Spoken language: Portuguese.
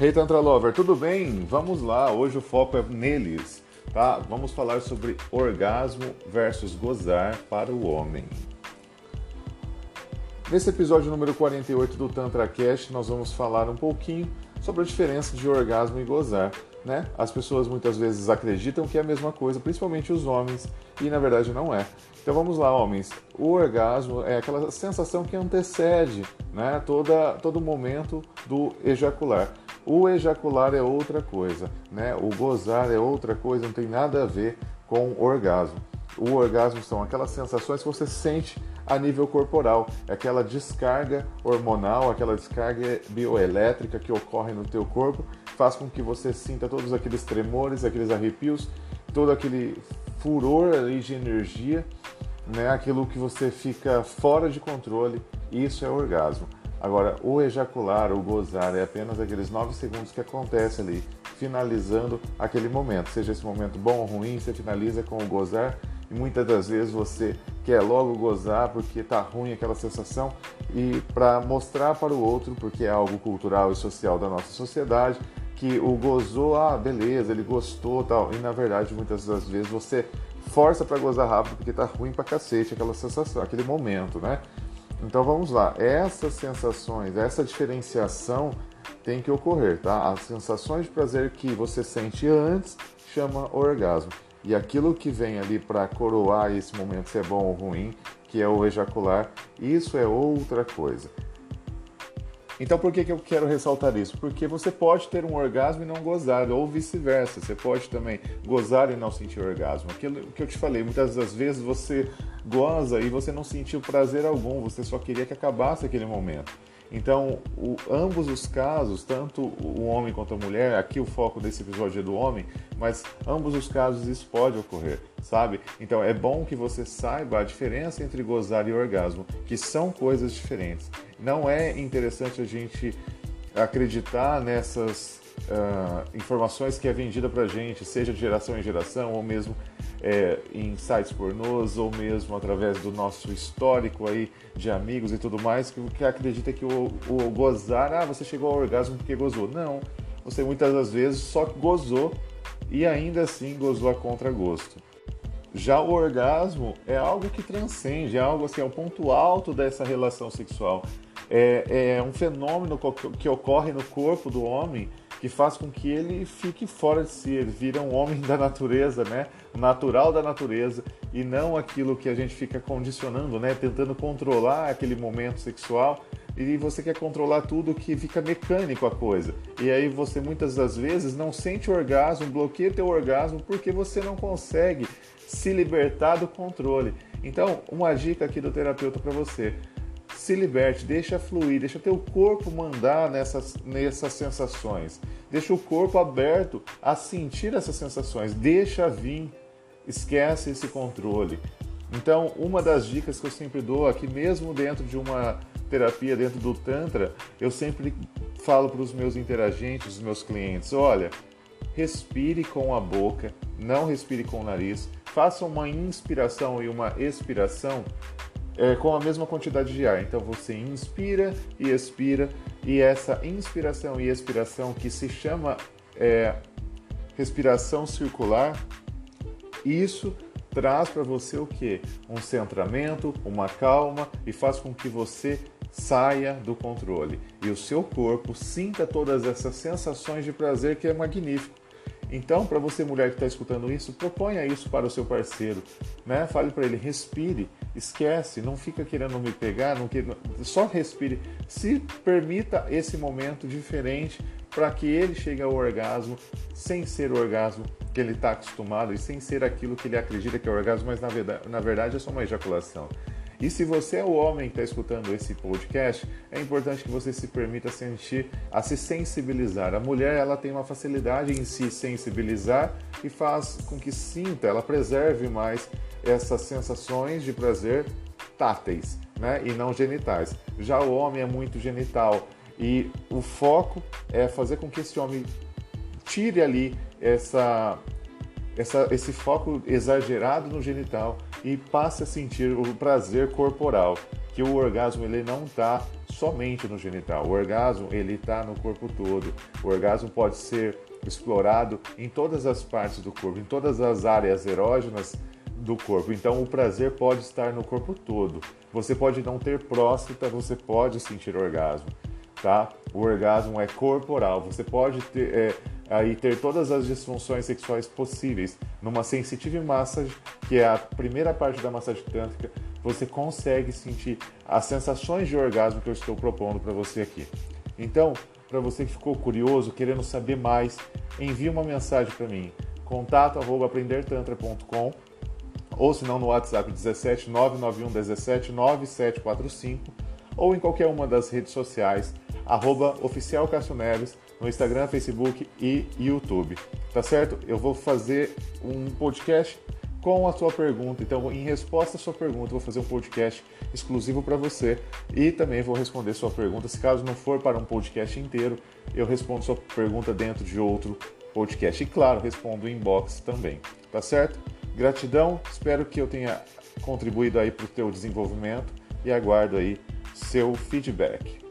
Hey Tantra Lover, tudo bem? Vamos lá, hoje o foco é neles, tá? Vamos falar sobre orgasmo versus gozar para o homem. Nesse episódio número 48 do Tantra Cast, nós vamos falar um pouquinho sobre a diferença de orgasmo e gozar. Né? As pessoas muitas vezes acreditam que é a mesma coisa, principalmente os homens, e na verdade não é. Então vamos lá, homens. O orgasmo é aquela sensação que antecede né, toda, todo momento do ejacular. O ejacular é outra coisa, né? O gozar é outra coisa, não tem nada a ver com orgasmo. O orgasmo são aquelas sensações que você sente a nível corporal, é aquela descarga hormonal, aquela descarga bioelétrica que ocorre no teu corpo, faz com que você sinta todos aqueles tremores, aqueles arrepios, todo aquele furor ali de energia, né? Aquilo que você fica fora de controle, isso é orgasmo. Agora, o ejacular, o gozar, é apenas aqueles 9 segundos que acontece ali, finalizando aquele momento. Seja esse momento bom ou ruim, você finaliza com o gozar e muitas das vezes você quer logo gozar porque está ruim aquela sensação e para mostrar para o outro, porque é algo cultural e social da nossa sociedade, que o gozou, ah, beleza, ele gostou tal. E na verdade, muitas das vezes você força para gozar rápido porque está ruim para cacete aquela sensação, aquele momento, né? Então vamos lá, essas sensações, essa diferenciação tem que ocorrer, tá? As sensações de prazer que você sente antes chama orgasmo. E aquilo que vem ali para coroar esse momento, se é bom ou ruim, que é o ejacular, isso é outra coisa. Então por que, que eu quero ressaltar isso? Porque você pode ter um orgasmo e não gozar, ou vice-versa. Você pode também gozar e não sentir orgasmo. Aquilo que eu te falei, muitas das vezes você goza e você não sentiu prazer algum, você só queria que acabasse aquele momento. Então, o, ambos os casos, tanto o homem quanto a mulher, aqui o foco desse episódio é do homem, mas ambos os casos isso pode ocorrer, sabe? Então, é bom que você saiba a diferença entre gozar e orgasmo, que são coisas diferentes. Não é interessante a gente acreditar nessas uh, informações que é vendida pra gente, seja de geração em geração ou mesmo é, em sites pornôs ou mesmo através do nosso histórico aí de amigos e tudo mais, que, que acredita que o, o gozar, ah, você chegou ao orgasmo porque gozou. Não, você muitas das vezes só gozou e ainda assim gozou a contragosto. Já o orgasmo é algo que transcende, é algo assim, é o ponto alto dessa relação sexual. É, é um fenômeno que ocorre no corpo do homem que faz com que ele fique fora de si, ele vira um homem da natureza, né? Natural da natureza e não aquilo que a gente fica condicionando, né? Tentando controlar aquele momento sexual e você quer controlar tudo que fica mecânico a coisa. E aí você muitas das vezes não sente orgasmo, bloqueia teu orgasmo porque você não consegue se libertar do controle. Então, uma dica aqui do terapeuta para você: se liberte, deixa fluir, deixa teu corpo mandar nessas, nessas sensações. Deixa o corpo aberto a sentir essas sensações, deixa vir, esquece esse controle. Então, uma das dicas que eu sempre dou aqui, mesmo dentro de uma terapia, dentro do Tantra, eu sempre falo para os meus interagentes, os meus clientes: olha, respire com a boca, não respire com o nariz, faça uma inspiração e uma expiração é, com a mesma quantidade de ar. Então você inspira e expira, e essa inspiração e expiração que se chama é, respiração circular, isso traz para você o que? Um centramento, uma calma e faz com que você saia do controle e o seu corpo sinta todas essas sensações de prazer que é magnífico. Então, para você mulher que está escutando isso, proponha isso para o seu parceiro, né? Fale para ele, respire, esquece, não fica querendo me pegar, não quer, só respire, se permita esse momento diferente para que ele chegue ao orgasmo sem ser o orgasmo que ele está acostumado e sem ser aquilo que ele acredita que é o orgasmo, mas na verdade, na verdade é só uma ejaculação. E se você é o homem que está escutando esse podcast, é importante que você se permita sentir, a se sensibilizar. A mulher ela tem uma facilidade em se sensibilizar e faz com que sinta, ela preserve mais essas sensações de prazer táteis, né, e não genitais. Já o homem é muito genital e o foco é fazer com que esse homem tire ali essa, essa esse foco exagerado no genital e passe a sentir o prazer corporal, que o orgasmo ele não está somente no genital. O orgasmo ele está no corpo todo. O orgasmo pode ser explorado em todas as partes do corpo, em todas as áreas erógenas do corpo. Então o prazer pode estar no corpo todo. Você pode não ter próstata, você pode sentir orgasmo, tá? O orgasmo é corporal. Você pode ter, é, aí ter todas as disfunções sexuais possíveis numa sensitive massage, que é a primeira parte da massagem tântrica. Você consegue sentir as sensações de orgasmo que eu estou propondo para você aqui. Então, para você que ficou curioso, querendo saber mais, envie uma mensagem para mim. Contato arroba aprendertantra.com ou se não no WhatsApp 17 991 17 9745 ou em qualquer uma das redes sociais arroba oficial Cássio Neves no Instagram, Facebook e YouTube. Tá certo? Eu vou fazer um podcast com a sua pergunta. Então, em resposta à sua pergunta, vou fazer um podcast exclusivo para você e também vou responder sua pergunta. Se caso não for para um podcast inteiro, eu respondo sua pergunta dentro de outro podcast. E claro, respondo inbox também. Tá certo? Gratidão, espero que eu tenha contribuído aí para o teu desenvolvimento e aguardo aí seu feedback.